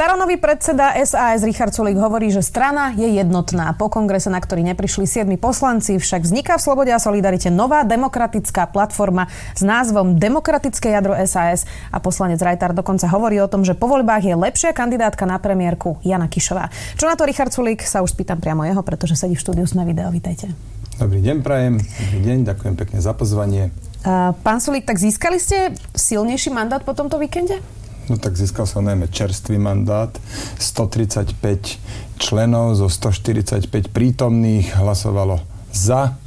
Staronový predseda SAS Richard Sulik hovorí, že strana je jednotná. Po kongrese, na ktorý neprišli siedmi poslanci, však vzniká v Slobode a Solidarite nová demokratická platforma s názvom Demokratické jadro SAS a poslanec Rajtar dokonca hovorí o tom, že po voľbách je lepšia kandidátka na premiérku Jana Kišová. Čo na to Richard Sulik? Sa už spýtam priamo jeho, pretože sedí v štúdiu sme video. Vítajte. Dobrý deň, prajem. Dobrý deň, ďakujem pekne za pozvanie. Pán Sulik, tak získali ste silnejší mandát po tomto víkende? No tak získal som najmä čerstvý mandát. 135 členov zo 145 prítomných hlasovalo za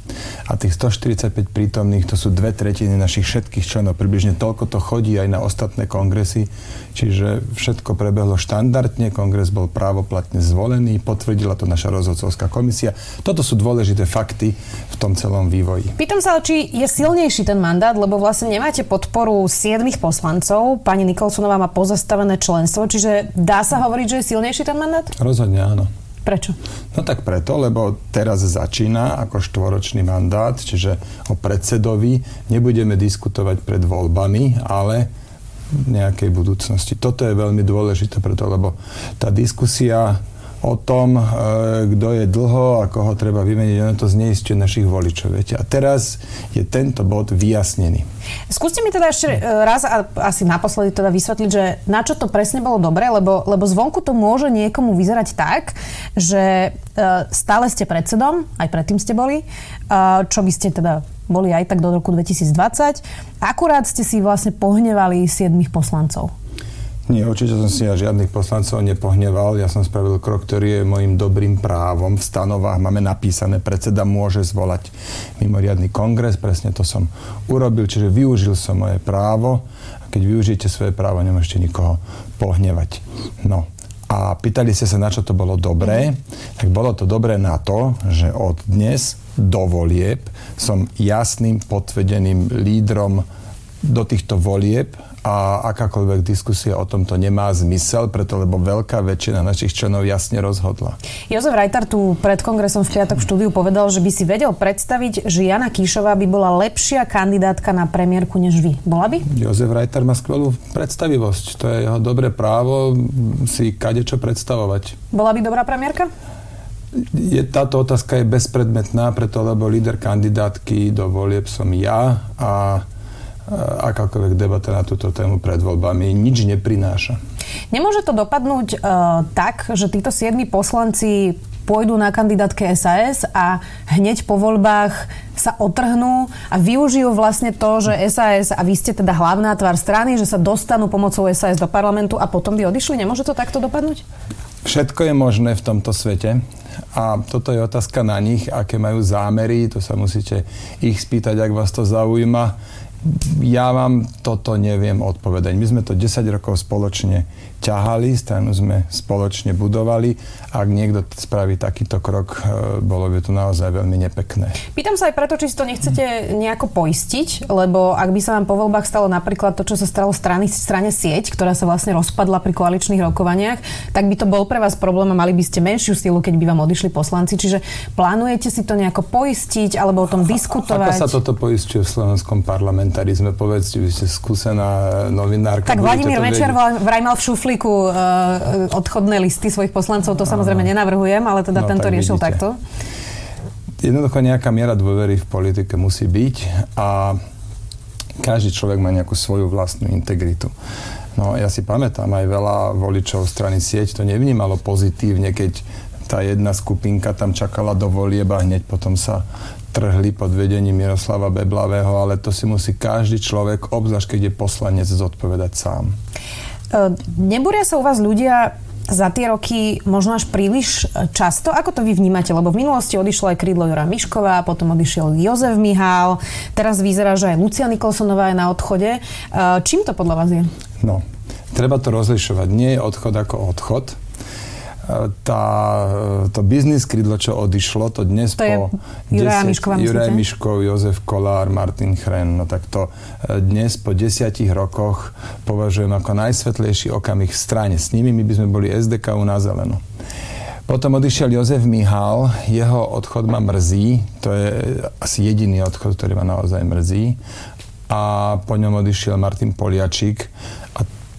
a tých 145 prítomných to sú dve tretiny našich všetkých členov. Približne toľko to chodí aj na ostatné kongresy, čiže všetko prebehlo štandardne, kongres bol právoplatne zvolený, potvrdila to naša rozhodcovská komisia. Toto sú dôležité fakty v tom celom vývoji. Pýtam sa, či je silnejší ten mandát, lebo vlastne nemáte podporu siedmých poslancov, pani Nikolsonová má pozastavené členstvo, čiže dá sa hovoriť, že je silnejší ten mandát? Rozhodne áno. Prečo? No tak preto, lebo teraz začína ako štvoročný mandát, čiže o predsedovi nebudeme diskutovať pred voľbami, ale v nejakej budúcnosti. Toto je veľmi dôležité preto, lebo tá diskusia o tom, e, kto je dlho a koho treba vymeniť, ono to zneistuje našich voličov. Viete? A teraz je tento bod vyjasnený. Skúste mi teda ešte e, raz a asi naposledy teda vysvetliť, že na čo to presne bolo dobré, lebo, lebo zvonku to môže niekomu vyzerať tak, že e, stále ste predsedom, aj predtým ste boli, čo by ste teda boli aj tak do roku 2020. Akurát ste si vlastne pohnevali siedmých poslancov. Nie, určite som si ja žiadnych poslancov nepohneval. Ja som spravil krok, ktorý je môjim dobrým právom. V stanovách máme napísané, predseda môže zvolať mimoriadný kongres. Presne to som urobil, čiže využil som moje právo. A keď využijete svoje právo, nemôžete nikoho pohnevať. No, a pýtali ste sa, na čo to bolo dobré, tak bolo to dobré na to, že od dnes do volieb som jasným, potvedeným lídrom do týchto volieb a akákoľvek diskusia o tomto nemá zmysel, preto lebo veľká väčšina našich členov jasne rozhodla. Jozef Rajtar tu pred kongresom v piatok v štúdiu povedal, že by si vedel predstaviť, že Jana Kíšová by bola lepšia kandidátka na premiérku než vy. Bola by? Jozef Rajtar má skvelú predstavivosť. To je jeho dobré právo si kadečo predstavovať. Bola by dobrá premiérka? je, táto otázka je bezpredmetná, preto lebo líder kandidátky do volieb som ja a akákoľvek debata na túto tému pred voľbami nič neprináša. Nemôže to dopadnúť uh, tak, že títo siedmi poslanci pôjdu na kandidátke SAS a hneď po voľbách sa otrhnú a využijú vlastne to, že SAS a vy ste teda hlavná tvár strany, že sa dostanú pomocou SAS do parlamentu a potom by odišli? Nemôže to takto dopadnúť? Všetko je možné v tomto svete a toto je otázka na nich, aké majú zámery, to sa musíte ich spýtať, ak vás to zaujíma ja vám toto neviem odpovedať. My sme to 10 rokov spoločne ťahali, stranu sme spoločne budovali. Ak niekto spraví takýto krok, e, bolo by to naozaj veľmi nepekné. Pýtam sa aj preto, či si to nechcete nejako poistiť, lebo ak by sa vám po voľbách stalo napríklad to, čo sa stalo strany, strane sieť, ktorá sa vlastne rozpadla pri koaličných rokovaniach, tak by to bol pre vás problém a mali by ste menšiu silu, keď by vám odišli poslanci. Čiže plánujete si to nejako poistiť alebo o tom diskutovať? Ako sa toto poistuje v slovenskom parlamentarizme? Povedzte, vy ste skúsená novinárka. Tak Vladimír Večer vraj mal v šufli šuflíku uh, odchodné listy svojich poslancov, to samozrejme nenavrhujem, ale teda no, tento tak riešil vidíte. takto. Jednoducho nejaká miera dôvery v politike musí byť a každý človek má nejakú svoju vlastnú integritu. No ja si pamätám, aj veľa voličov strany sieť to nevnímalo pozitívne, keď tá jedna skupinka tam čakala do volieb a hneď potom sa trhli pod vedením Miroslava Beblavého, ale to si musí každý človek, obzvlášť keď je poslanec, zodpovedať sám. E, nebúria sa u vás ľudia za tie roky možno až príliš často? Ako to vy vnímate? Lebo v minulosti odišla aj krídlo Jura Mišková, potom odišiel Jozef Mihál, teraz vyzerá, že aj Lucia Nikolsonová je na odchode. E, čím to podľa vás je? No, treba to rozlišovať. Nie je odchod ako odchod tá, to biznis krídlo, čo odišlo, to dnes to po... Juraj Miškov, Juraj Miškov, Jozef Kolár, Martin Chren, no tak to e, dnes po desiatich rokoch považujem ako najsvetlejší okamih v strane. S nimi my by sme boli SDK na zeleno. Potom odišiel Jozef Mihal, jeho odchod ma mrzí, to je asi jediný odchod, ktorý ma naozaj mrzí. A po ňom odišiel Martin Poliačik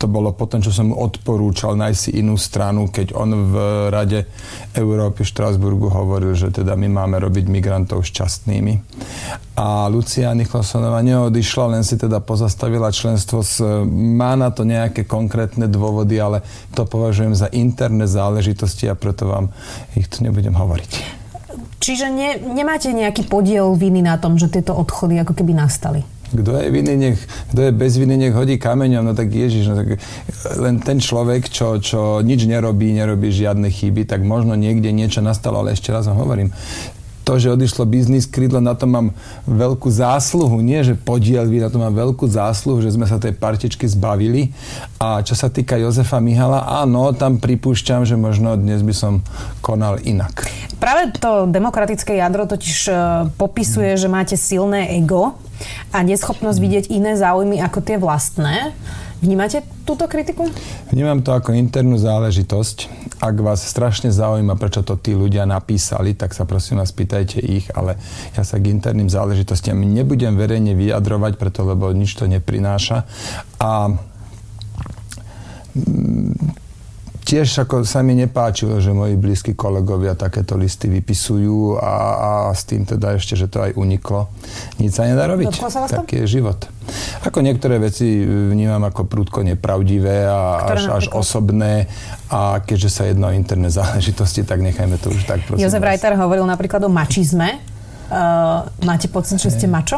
to bolo potom, čo som mu odporúčal nájsť si inú stranu, keď on v Rade Európy v Štrasburgu hovoril, že teda my máme robiť migrantov šťastnými. A Lucia Nicholsonová neodišla, len si teda pozastavila členstvo. S, má na to nejaké konkrétne dôvody, ale to považujem za interné záležitosti a preto vám ich tu nebudem hovoriť. Čiže ne, nemáte nejaký podiel viny na tom, že tieto odchody ako keby nastali? Kto je, viny, nech, kto je bez viny, nech hodí kameňom. No tak Ježiš, no tak len ten človek, čo, čo nič nerobí, nerobí žiadne chyby, tak možno niekde niečo nastalo, ale ešte raz vám hovorím, to, že odišlo biznis krídlo, na to mám veľkú zásluhu. Nie, že podiel na to mám veľkú zásluhu, že sme sa tej partičky zbavili. A čo sa týka Jozefa Mihala, áno, tam pripúšťam, že možno dnes by som konal inak. Práve to demokratické jadro totiž e, popisuje, že máte silné ego a neschopnosť vidieť iné záujmy ako tie vlastné. Vnímate túto kritiku? Vnímam to ako internú záležitosť. Ak vás strašne zaujíma, prečo to tí ľudia napísali, tak sa prosím vás pýtajte ich, ale ja sa k interným záležitostiam nebudem verejne vyjadrovať, preto lebo nič to neprináša. A tiež ako sa mi nepáčilo, že moji blízki kolegovia takéto listy vypisujú a, a s tým teda ešte, že to aj uniklo. Nic sa nedá robiť. Taký je život. Ako niektoré veci vnímam ako prúdko nepravdivé a Ktoré až, až osobné a keďže sa jedno o interné záležitosti, tak nechajme to už tak. Jozef Reiter hovoril napríklad o mačizme. Uh, máte pocit, že ste mačo?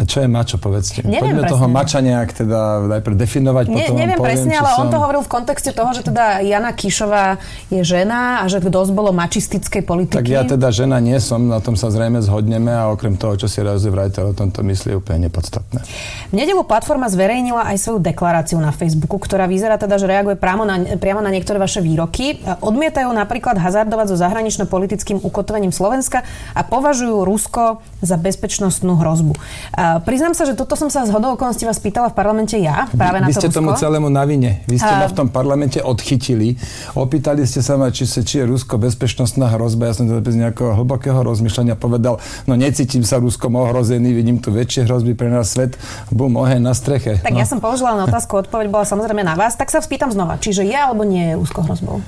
A čo je mačo, povedzte? Neviem Poďme presne. toho mača nejak teda najprv definovať, ne, potom Neviem poviem, presne, ale som... on to hovoril v kontexte toho, že teda Jana Kišová je žena a že dosť bolo mačistickej politiky. Tak ja teda žena nie som, na tom sa zrejme zhodneme a okrem toho, čo si Jozef Reiter o tomto myslí, je úplne nepodstatné. V nedelu platforma zverejnila aj svoju deklaráciu na Facebooku, ktorá vyzerá teda, že reaguje priamo na, priamo na niektoré vaše výroky. Odmietajú napríklad hazardovať so zahranično-politickým ukotvením Slovenska a považujú Rusko za bezpečnostnú hrozbu. A priznám sa, že toto som sa z hodou okolností vás pýtala v parlamente ja, práve vy, na vy ste Rusko. tomu celému na vine. Vy ste a... ma v tom parlamente odchytili. Opýtali ste sa ma, či, či je Rusko bezpečnostná hrozba. Ja som to bez nejakého hlbokého rozmýšľania povedal, no necítim sa Ruskom ohrozený, vidím tu väčšie hrozby pre nás svet. Bum, oheň na streche. Tak no. ja som položila na otázku, odpoveď bola samozrejme na vás, tak sa spýtam znova, čiže je alebo nie je Rusko hrozbou?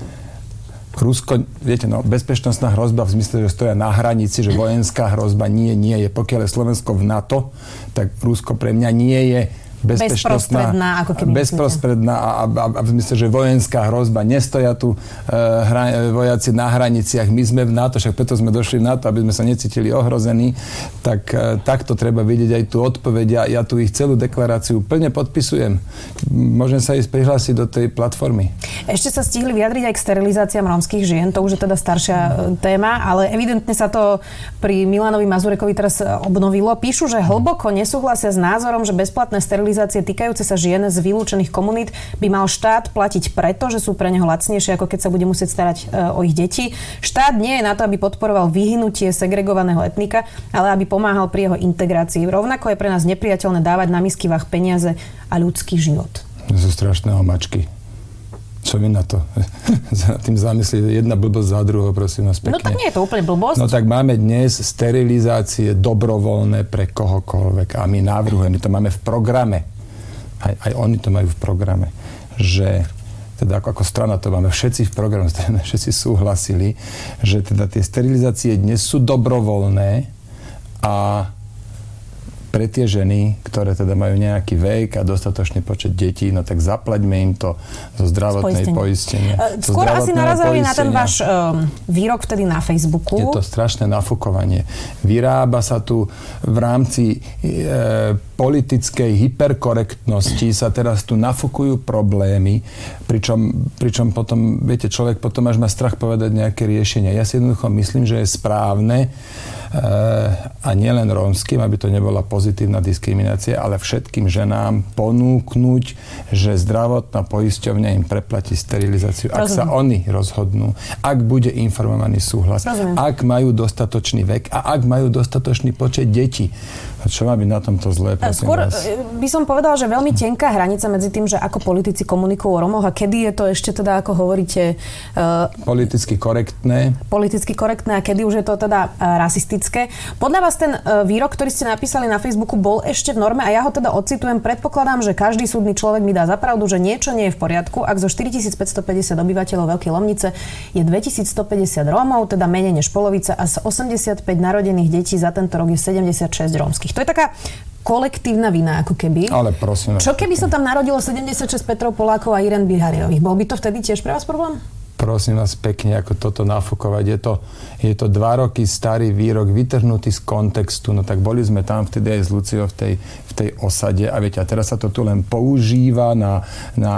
Rusko, viete, no, bezpečnostná hrozba v zmysle, že stoja na hranici, že vojenská hrozba nie, nie je. Pokiaľ je Slovensko v NATO, tak Rusko pre mňa nie je bezprostredná, ako keby bezprostredná a, a, a v zmysle, že vojenská hrozba. Nestoja tu e, hra, vojaci na hraniciach. My sme v NATO, však preto sme došli na to, aby sme sa necítili ohrození. Tak e, takto treba vidieť aj tú odpoveď. Ja, ja tu ich celú deklaráciu plne podpisujem. Môžem sa ísť prihlásiť do tej platformy. Ešte sa stihli vyjadriť aj k sterilizáciám rómskych žien. To už je teda staršia e, téma, ale evidentne sa to pri Milanovi Mazurekovi teraz e, obnovilo. Píšu, že hlboko nesúhlasia s názorom, že bezplatné sterilizácie sterilizácie týkajúce sa žien z vylúčených komunít by mal štát platiť preto, že sú pre neho lacnejšie, ako keď sa bude musieť starať e, o ich deti. Štát nie je na to, aby podporoval vyhnutie segregovaného etnika, ale aby pomáhal pri jeho integrácii. Rovnako je pre nás nepriateľné dávať na misky vách peniaze a ľudský život. Zo strašného mačky. Čo vy na to? za tým zamyslieť jedna blbosť za druhou, prosím vás pekne. No tak nie je to úplne blbosť. No tak máme dnes sterilizácie dobrovoľné pre kohokoľvek a my navrhujeme, to máme v programe. Aj, aj oni to majú v programe, že teda ako, ako strana to máme všetci v programe, všetci súhlasili, že teda tie sterilizácie dnes sú dobrovoľné a pre tie ženy, ktoré teda majú nejaký vek a dostatočný počet detí, no tak zaplaťme im to zo zdravotnej poistenia. Uh, skôr asi narazili na ten váš um, výrok vtedy na Facebooku. Je to strašné nafúkovanie. Vyrába sa tu v rámci e, politickej hyperkorektnosti sa teraz tu nafúkujú problémy, pričom, pričom potom, viete, človek potom až má strach povedať nejaké riešenia. Ja si jednoducho myslím, že je správne, a nielen rómskym, aby to nebola pozitívna diskriminácia, ale všetkým ženám ponúknuť, že zdravotná poisťovňa im preplatí sterilizáciu, ak sa oni rozhodnú, ak bude informovaný súhlas, Rozumiem. ak majú dostatočný vek a ak majú dostatočný počet detí. A čo má byť na tomto zlé? Skôr vás? E, by som povedala, že veľmi tenká hranica medzi tým, že ako politici komunikujú o Romoch a kedy je to ešte teda, ako hovoríte... Uh, politicky korektné. Politicky korektné a kedy už je to teda uh, rasistické. Podľa vás ten uh, výrok, ktorý ste napísali na Facebooku, bol ešte v norme a ja ho teda ocitujem. Predpokladám, že každý súdny človek mi dá zapravdu, že niečo nie je v poriadku, ak zo 4550 obyvateľov Veľkej Lomnice je 2150 Rómov, teda menej než polovica a z 85 narodených detí za tento rok je 76 rómskych všetkých. To je taká kolektívna vina, ako keby. Ale prosím. Čo keby sa tam narodilo 76 Petrov Polákov a Irene Bihariových? Bol by to vtedy tiež pre vás problém? prosím vás pekne, ako toto nafúkovať. Je to, je to dva roky starý výrok, vytrhnutý z kontextu. No tak boli sme tam vtedy aj s Luciou v tej, v tej osade a viete, a teraz sa to tu len používa na, na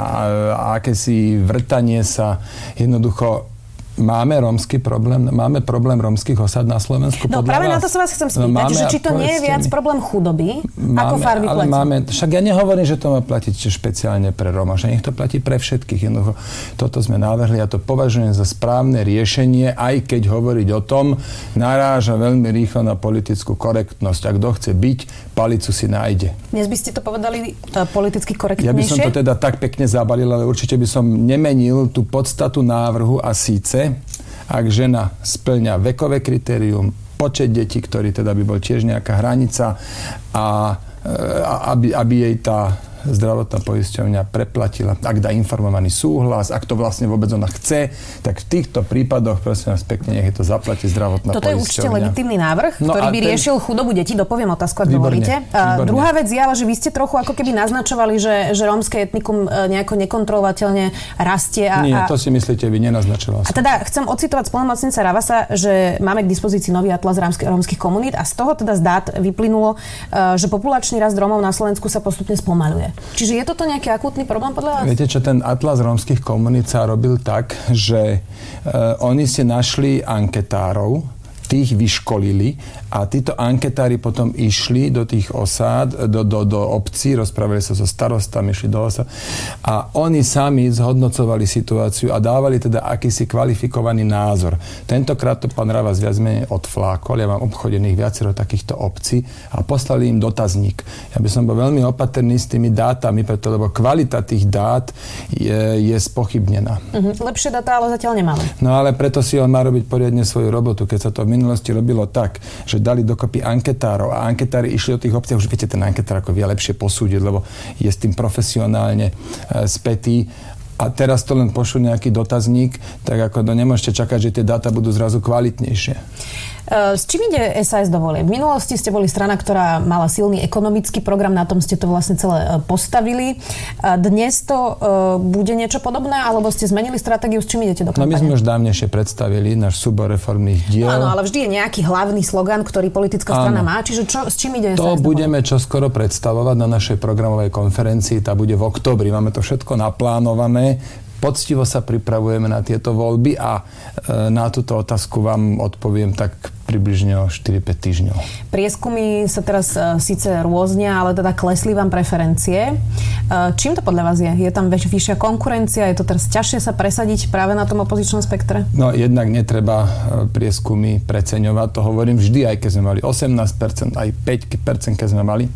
akési vrtanie sa. Jednoducho Máme rómsky problém, máme problém rómskych osad na Slovensku? No práve vás? na to sa vás chcem spýtať, no, máme, že či to nie je viac problém chudoby, máme, ako farby ale máme, Však ja nehovorím, že to má platiť špeciálne pre Roma, že nech to platí pre všetkých. Jednoducho, toto sme navrhli a to považujem za správne riešenie, aj keď hovoriť o tom naráža veľmi rýchlo na politickú korektnosť. Ak kto chce byť, palicu si nájde. Dnes by ste to povedali uh, politicky korektnejšie? Ja by som to teda tak pekne zabalil, ale určite by som nemenil tú podstatu návrhu a síce ak žena splňa vekové kritérium, počet detí, ktorý teda by bol tiež nejaká hranica a, a aby, aby jej tá zdravotná poisťovňa preplatila, ak dá informovaný súhlas, ak to vlastne vôbec ona chce, tak v týchto prípadoch, prosím vás pekne, nech je to zaplatí zdravotná Toto poisťovňa. Toto je určite legitímny návrh, no ktorý by ten... riešil chudobu detí. Dopoviem otázku, ak dovolíte. Druhá vec je, ale že vy ste trochu ako keby naznačovali, že, že rómske etnikum e, nejako nekontrolovateľne rastie. A, Nie, to si myslíte vy, nenaznačoval. A teda chcem ocitovať spolnomocnica Ravasa, že máme k dispozícii nový atlas rómskych komunít a z toho teda zdát vyplynulo, e, že populačný rast Rómov na Slovensku sa postupne spomaluje. Čiže je toto nejaký akútny problém podľa vás? Viete čo, ten Atlas rómskych komunít sa robil tak, že uh, oni si našli anketárov, tých vyškolili a títo anketári potom išli do tých osád, do, do, do obcí, rozprávali sa so starostami, išli do osád a oni sami zhodnocovali situáciu a dávali teda akýsi kvalifikovaný názor. Tentokrát to pán Ravas viac menej odflákol, ja mám obchodených viacero takýchto obcí a poslali im dotazník. Ja by som bol veľmi opatrný s tými dátami, preto, lebo kvalita tých dát je, je spochybnená. Uh-huh. Lepšie dáta ale zatiaľ nemáme. No ale preto si on má robiť poriadne svoju robotu. Keď sa to v minulosti robilo tak, že dali dokopy anketárov a anketári išli do tých obcí, už viete, ten anketár ako vie lepšie posúdiť, lebo je s tým profesionálne e, spätý a teraz to len pošlu nejaký dotazník, tak ako to nemôžete čakať, že tie dáta budú zrazu kvalitnejšie. Eh, s čím ide SAS do volie? V minulosti ste boli strana, ktorá mala silný ekonomický program, na tom ste to vlastne celé eh, postavili. Dnes to eh, bude niečo podobné, alebo ste zmenili stratégiu, s čím idete do kampane? No my sme už dávnejšie predstavili náš súbor reformných diel. Áno, ale vždy je nejaký hlavný slogan, ktorý politická strana Áno. má. Čiže čo, s čím ide To SAS budeme čoskoro predstavovať na našej programovej konferencii. Tá bude v oktobri. Máme to všetko naplánované poctivo sa pripravujeme na tieto voľby a e, na túto otázku vám odpoviem tak približne o 4-5 týždňov. Prieskumy sa teraz e, síce rôznia, ale teda klesli vám preferencie. E, čím to podľa vás je? Je tam väč, vyššia konkurencia? Je to teraz ťažšie sa presadiť práve na tom opozičnom spektre? No jednak netreba prieskumy preceňovať. To hovorím vždy, aj keď sme mali 18%, aj 5%, keď sme mali.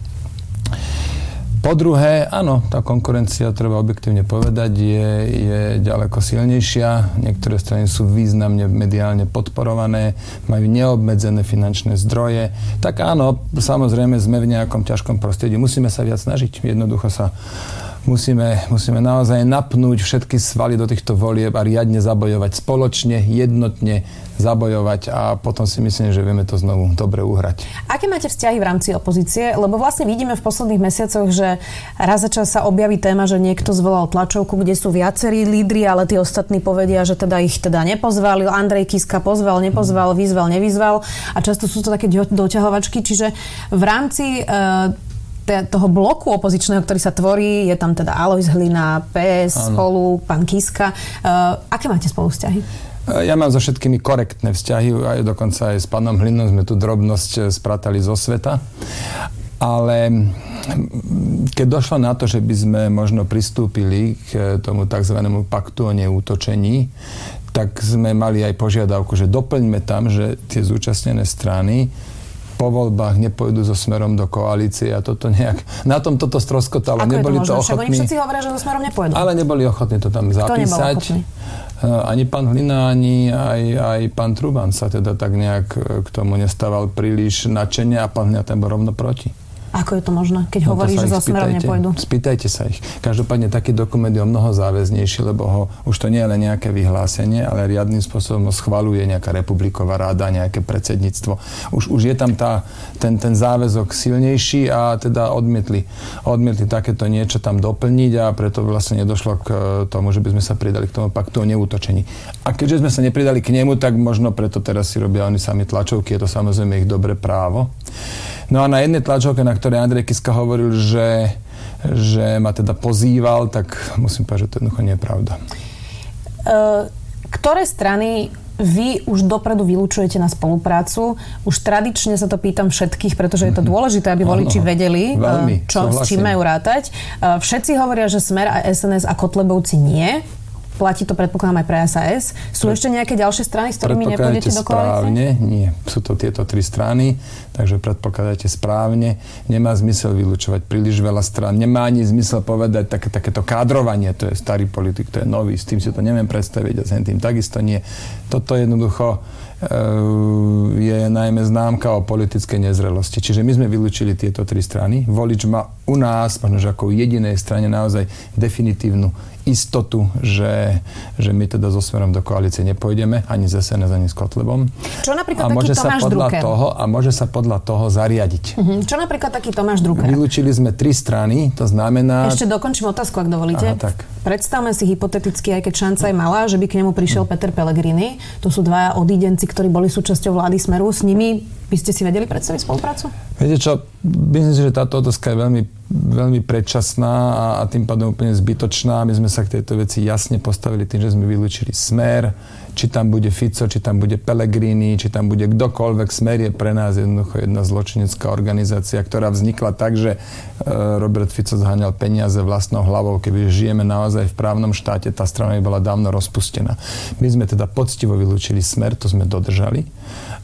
Po druhé, áno, tá konkurencia, treba objektívne povedať, je, je ďaleko silnejšia. Niektoré strany sú významne mediálne podporované, majú neobmedzené finančné zdroje. Tak áno, samozrejme sme v nejakom ťažkom prostredí. Musíme sa viac snažiť. Jednoducho sa musíme, musíme naozaj napnúť všetky svaly do týchto volieb a riadne zabojovať spoločne, jednotne, zabojovať a potom si myslím, že vieme to znovu dobre uhrať. Aké máte vzťahy v rámci opozície? Lebo vlastne vidíme v posledných mesiacoch, že raz za čas sa objaví téma, že niekto zvolal tlačovku, kde sú viacerí lídry, ale tí ostatní povedia, že teda ich teda nepozvali. Andrej Kiska pozval, nepozval, vyzval, nevyzval a často sú to také doťahovačky. Čiže v rámci e, toho bloku opozičného, ktorý sa tvorí, je tam teda Alois Hlina, PS, ano. spolu, pán Kiska. Uh, aké máte spolu vzťahy? Ja mám so všetkými korektné vzťahy, aj dokonca aj s pánom Hlinom sme tu drobnosť eh, spratali zo sveta. Ale keď došlo na to, že by sme možno pristúpili k tomu tzv. paktu o neútočení, tak sme mali aj požiadavku, že doplňme tam, že tie zúčastnené strany po voľbách nepôjdu so smerom do koalície a toto nejak... Na tom toto stroskotalo. Ako neboli to, to ochotní... Však oni všetci hovoria, že so smerom nepôjdu. Ale neboli ochotní to tam zapísať. Eh, ani pán Hlina, ani aj, aj pán Truban sa teda tak nejak eh, k tomu nestával príliš načenia a pán Hlina ten bol rovno proti. Ako je to možné, keď no hovorí, že so smerom nepôjdu? Spýtajte sa ich. Každopádne taký dokument je o mnoho záväznejší, lebo ho, už to nie je len nejaké vyhlásenie, ale riadnym spôsobom ho schvaluje nejaká republiková ráda, nejaké predsedníctvo. Už, už je tam tá, ten, ten záväzok silnejší a teda odmietli, odmietli takéto niečo tam doplniť a preto vlastne nedošlo k tomu, že by sme sa pridali k tomu paktu o neútočení. A keďže sme sa nepridali k nemu, tak možno preto teraz si robia oni sami tlačovky, je to samozrejme ich dobré právo. No a na jednej tlačovke, na ktorej Andrej Kiska hovoril, že, že ma teda pozýval, tak musím povedať, že to jednoducho nie je pravda. Uh, ktoré strany vy už dopredu vylúčujete na spoluprácu. Už tradične sa to pýtam všetkých, pretože je to mhm. dôležité, aby voliči vedeli, Veľmi, čo, s čím majú rátať. Všetci hovoria, že Smer a SNS a Kotlebovci nie. Platí to predpokladám aj pre SAS. Sú Pre... ešte nejaké ďalšie strany, s ktorými nepôjdete do koalície? správne, nie. Sú to tieto tri strany, takže predpokladáte správne. Nemá zmysel vylúčovať príliš veľa strán. Nemá ani zmysel povedať také, takéto kádrovanie, to je starý politik, to je nový, s tým si to neviem predstaviť a s tým takisto nie. Toto jednoducho e, je najmä známka o politickej nezrelosti. Čiže my sme vylúčili tieto tri strany. Volič má u nás, možno že ako jedinej strane naozaj definitívnu istotu, že, že my teda so smerom do koalície nepôjdeme, ani z SNS, ani s Kotlebom. Čo napríklad a môže taký Tomáš sa podľa Drucker? toho A môže sa podľa toho zariadiť. Uh-huh. Čo napríklad taký Tomáš Drucker? Vylúčili sme tri strany, to znamená... Ešte dokončím otázku, ak dovolíte. Aha, tak. Predstavme si hypoteticky, aj keď šanca je malá, že by k nemu prišiel uh-huh. Peter Pellegrini. To sú dvaja odídenci, ktorí boli súčasťou vlády Smeru. S nimi by ste si vedeli predstaviť spoluprácu? Viete čo, myslím si, že táto otázka je veľmi, veľmi predčasná a, a tým pádom úplne zbytočná. My sme sa k tejto veci jasne postavili tým, že sme vylúčili smer, či tam bude Fico, či tam bude Pellegrini, či tam bude kdokoľvek. Smer je pre nás jednoducho jedna zločinecká organizácia, ktorá vznikla tak, že e, Robert Fico zháňal peniaze vlastnou hlavou. Keby žijeme naozaj v právnom štáte, tá strana by bola dávno rozpustená. My sme teda poctivo vylúčili smer, to sme dodržali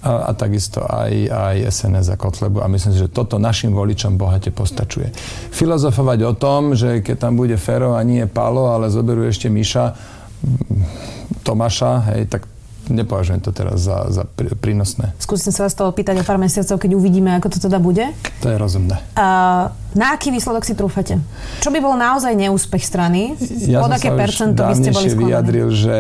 a, a takisto aj, aj SNS a Kotlebu a myslím si, že toto našim voličom bohate postačuje. Filozofovať o tom, že keď tam bude Fero a nie Palo, ale zoberú ešte Miša, Tomáša, hej, tak nepovažujem to teraz za, za prínosné. Skúsim sa vás to opýtať o pár mesiacov, keď uvidíme, ako to teda bude. To je rozumné. A, na aký výsledok si trúfate? Čo by bol naozaj neúspech strany? Ja Pod aké percento by ste boli sklonení? vyjadril, že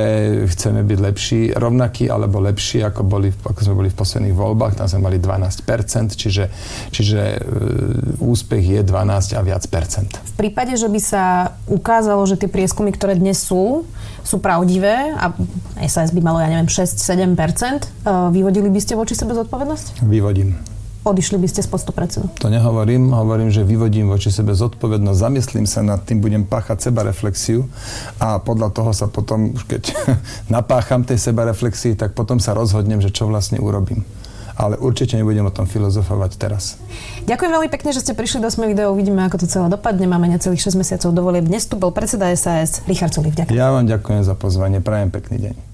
chceme byť lepší, rovnaký alebo lepší, ako, boli, ako sme boli v posledných voľbách. Tam sme mali 12%, čiže, čiže e, úspech je 12 a viac percent. V prípade, že by sa ukázalo, že tie prieskumy, ktoré dnes sú, sú pravdivé a SAS by malo, ja neviem, 6-7%, e, vyvodili by ste voči sebe zodpovednosť? Vyvodím odišli by ste z postu predsedu? To nehovorím, hovorím, že vyvodím voči sebe zodpovednosť, zamyslím sa nad tým, budem páchať seba reflexiu a podľa toho sa potom, už keď napácham tej seba reflexii, tak potom sa rozhodnem, že čo vlastne urobím ale určite nebudem o tom filozofovať teraz. Ďakujem veľmi pekne, že ste prišli do Sme video. Uvidíme, ako to celé dopadne. Máme necelých 6 mesiacov dovolie. Dnes tu bol predseda SAS Richard Sulik. Ďakujem. Ja vám ďakujem za pozvanie. Prajem pekný deň.